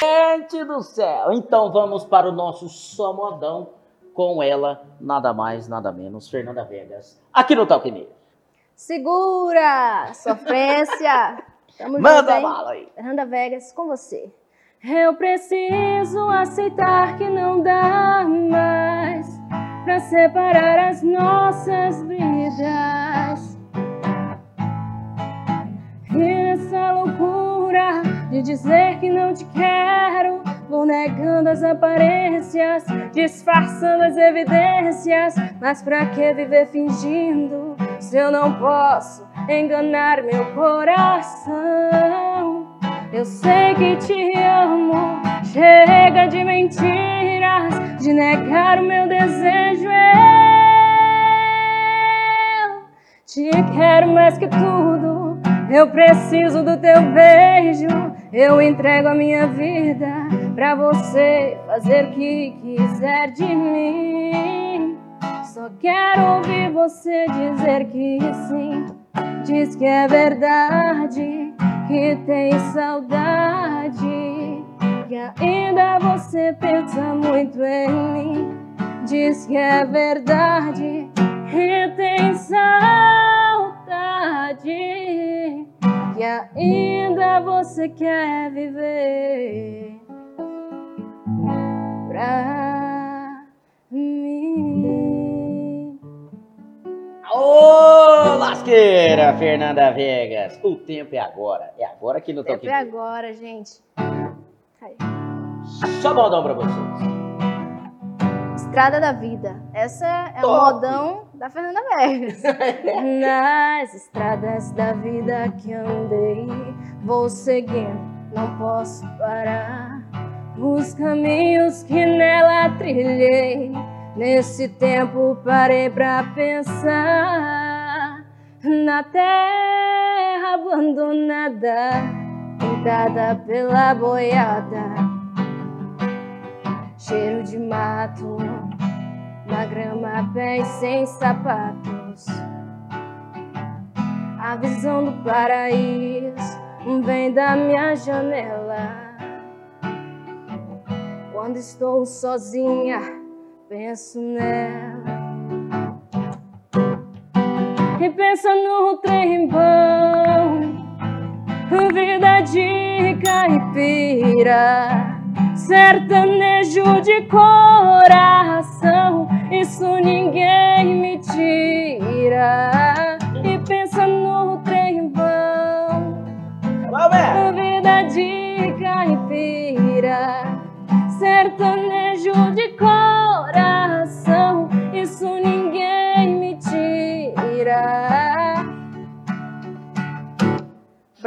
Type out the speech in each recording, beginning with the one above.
Gente do céu! Então vamos para o nosso só modão com ela, nada mais, nada menos, Fernanda Vegas, aqui no Talk News. Segura! Sofrência! Tamo Manda junto, bala aí. Fernanda Vegas, com você. Eu preciso aceitar que não dá mais pra separar as nossas vidas. De dizer que não te quero, vou negando as aparências, disfarçando as evidências. Mas pra que viver fingindo se eu não posso enganar meu coração? Eu sei que te amo, chega de mentiras, de negar o meu desejo. Eu te quero mais que tudo, eu preciso do teu beijo. Eu entrego a minha vida pra você fazer o que quiser de mim. Só quero ouvir você dizer que sim. Diz que é verdade, que tem saudade, que ainda você pensa muito em mim. Diz que é verdade, que tem saudade, que ainda você quer viver pra mim. Ô, lasqueira, Fernanda Vegas! O tempo é agora. É agora aqui no Talk Tempo é agora, gente. Aí. Só modão pra vocês. Estrada da Vida. Essa é o Top. modão da Fernanda Vegas. Nas estradas da vida que andei, vou seguindo, não posso parar. Os caminhos que nela trilhei, nesse tempo parei pra pensar. Na terra abandonada, pintada pela boiada cheiro de mato, na grama pés sem sapatos. A visão do paraíso vem da minha janela. Quando estou sozinha, penso nela. E penso no trem bom, vida de caipira sertanejo de coração,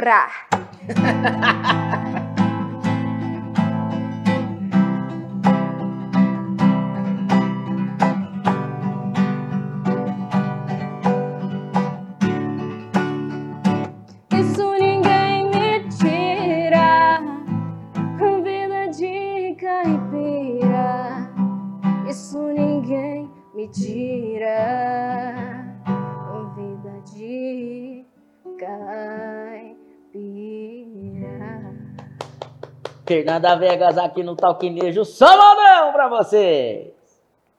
Isso ninguém me tira. Vida de caipira. Isso ninguém me tira. Fernanda Vegas aqui no Talquinejo. Modão pra vocês!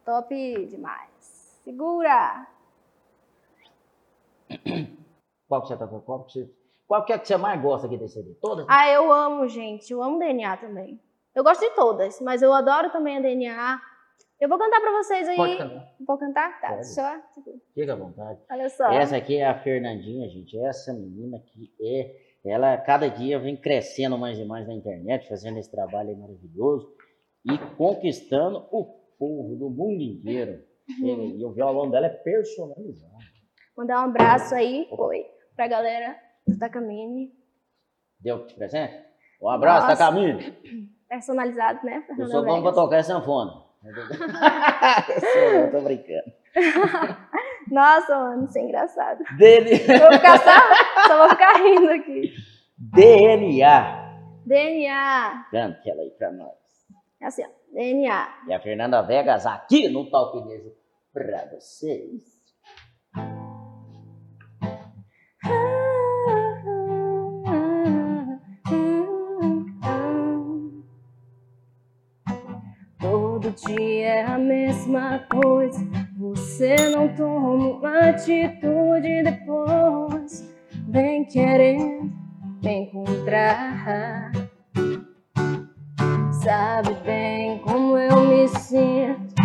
Top demais. Segura. Qual que você tá qual que você, qual que é que você mais gosta aqui desse CD? Todas? Ah, eu amo, gente. Eu amo DNA também. Eu gosto de todas, mas eu adoro também a DNA. Eu vou cantar pra vocês aí. Pode cantar. Vou cantar? Tá, Pode. só. Fica à vontade. Olha só. Essa aqui é a Fernandinha, gente. Essa menina que é. Ela cada dia vem crescendo mais e mais na internet, fazendo esse trabalho maravilhoso e conquistando o povo do mundo inteiro. E o violão dela é personalizado. Mandar um abraço aí, oi, pra galera do Takamine. Deu de presente? Um abraço, Nossa. Takamine. Personalizado, né? Eu sou bom pra tocar sanfona. Eu tô brincando. Nossa, mano, isso é engraçado. Dele, vou ficar só, só vou ficar rindo aqui. DNA. DNA. Cante ela aí pra nós. É assim, ó. DNA. E a Fernanda Vegas aqui no Talquinejo pra vocês. Todo dia é a mesma coisa. Você não toma uma atitude depois. Vem querendo me encontrar. Sabe bem como eu me sinto.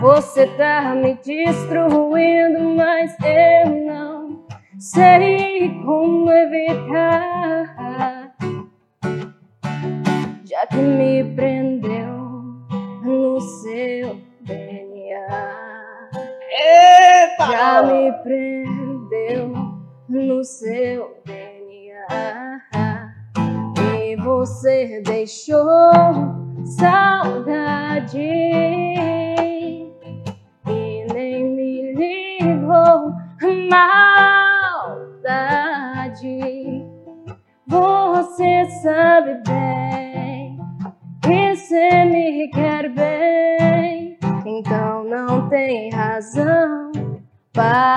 Você tá me destruindo, mas eu não sei como evitar. Já que me prendeu no seu. Já me prendeu no seu DNA. E você deixou saudade. E nem me ligou maldade. Você sabe bem que você me quer bem, então não tem razão para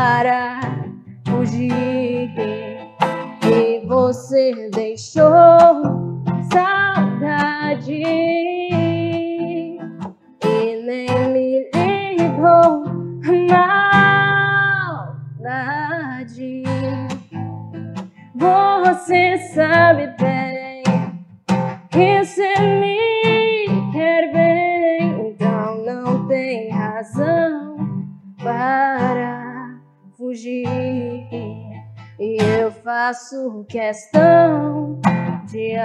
faço questão de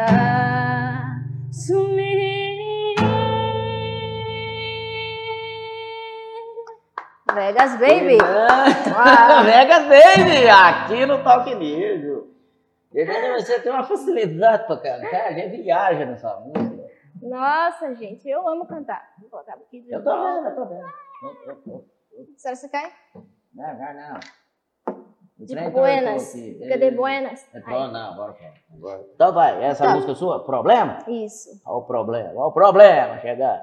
assumir. Vegas Baby! Vegas Baby! Aqui no Talk. Fernanda, você tem uma facilidade pra cantar, a gente viaja nessa música. Nossa, gente, eu amo cantar. Vou colocar aqui de Eu tô vendo, eu tô vendo. Será que você cai? Não, não, não. Tipo, trem tá buenas. aqui. Cadê buenas? É, não, agora. Agora. Então vai, essa Tá. música sua, problema? Isso. Olha o problema, olha o problema, chegar.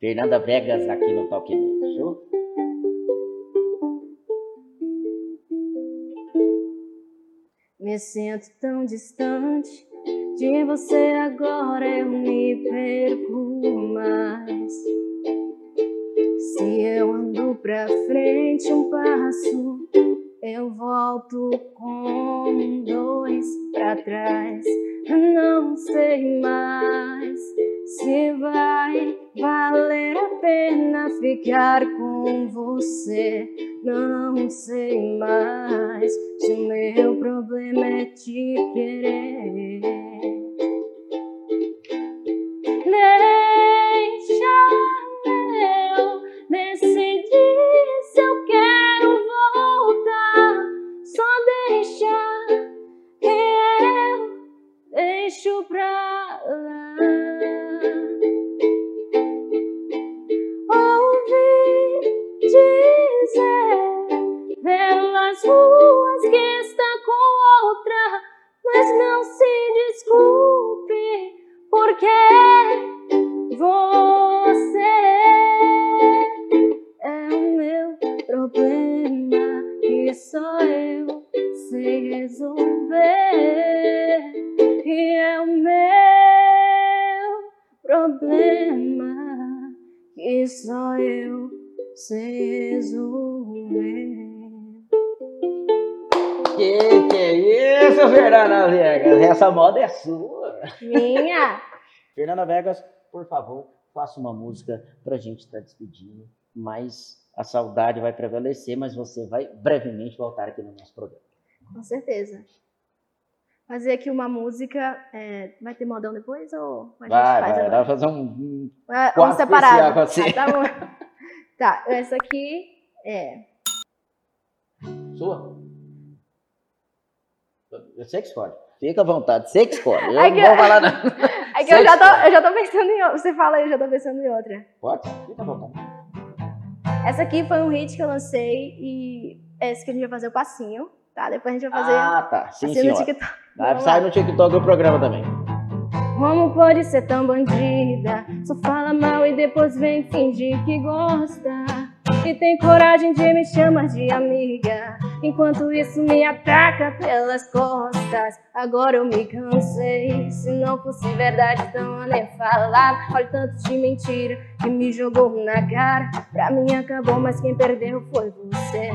Fernanda Vegas aqui no Talk News. Show? Me sinto tão distante de você agora, eu me perco mais. Se eu ando pra frente um passo, eu volto com dois pra trás. Não sei mais se vai valer a pena ficar com você. Não sei mais se o meu problema é te querer. Porque você é o meu problema e só eu sei resolver. E é o meu problema que só eu sei resolver. Que que é isso, Fernanda Vegas? Essa moda é sua. Minha! Fernanda Vegas, por favor, faça uma música pra gente estar despedindo, mas a saudade vai prevalecer, mas você vai brevemente voltar aqui no nosso programa. Com certeza. Fazer aqui uma música. é, vai ter modão depois ou a gente Vai, faz vai, agora? vai fazer um. Ah, quadro um separado. você. Ah, tá bom. Tá, essa aqui é. Sua? Eu sei que escolhe. Fica à vontade, sei que escolhe. Eu Ai, não que- vou falar nada. É que eu já, tô, eu já tô pensando em outra. Você fala aí, eu já tô pensando em outra. Pode? Fica à vontade. Essa aqui foi um hit que eu lancei e essa que a gente vai fazer o passinho, tá? Depois a gente vai fazer Ah, tá. Sim, assim no. TikTok. Vai lá. no TikTok do programa também. Como pode ser tão bandida? Só fala mal e depois vem fingir que gosta. E tem coragem de me chamar de amiga. Enquanto isso me ataca pelas costas. Agora eu me cansei. Se não fosse verdade eu nem falava Olha tanto de mentira que me jogou na cara. Pra mim acabou mas quem perdeu foi você.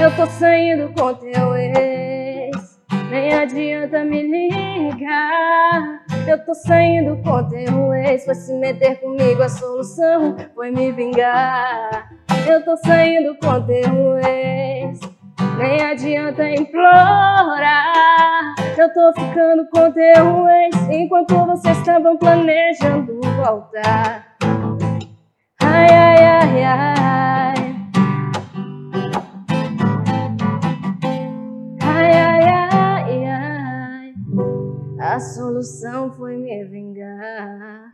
Eu tô saindo com teu ex. Nem adianta me ligar eu tô saindo com teu ex Foi se meter comigo, a solução foi me vingar. Eu tô saindo com teu ex Nem adianta implorar. Eu tô ficando com teu ex Enquanto vocês estavam planejando voltar. Ai, ai, ai, ai solução foi me vingar.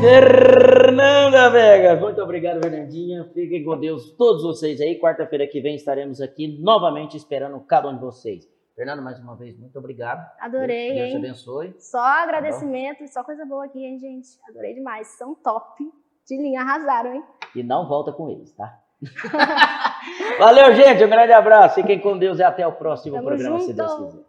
Fernanda Vega, muito obrigado, Fernandinha. Fiquem com Deus, todos vocês aí. Quarta-feira que vem estaremos aqui novamente esperando cada um de vocês. Fernanda, mais uma vez, muito obrigado. Adorei, Deus hein? te abençoe. Só agradecimento, só coisa boa aqui, hein, gente? Adorei demais. São top de linha, arrasaram, hein? E não volta com eles, tá? Valeu, gente. Um grande abraço. Fiquem com Deus e até o próximo Tamo programa, se junto. Deus quiser.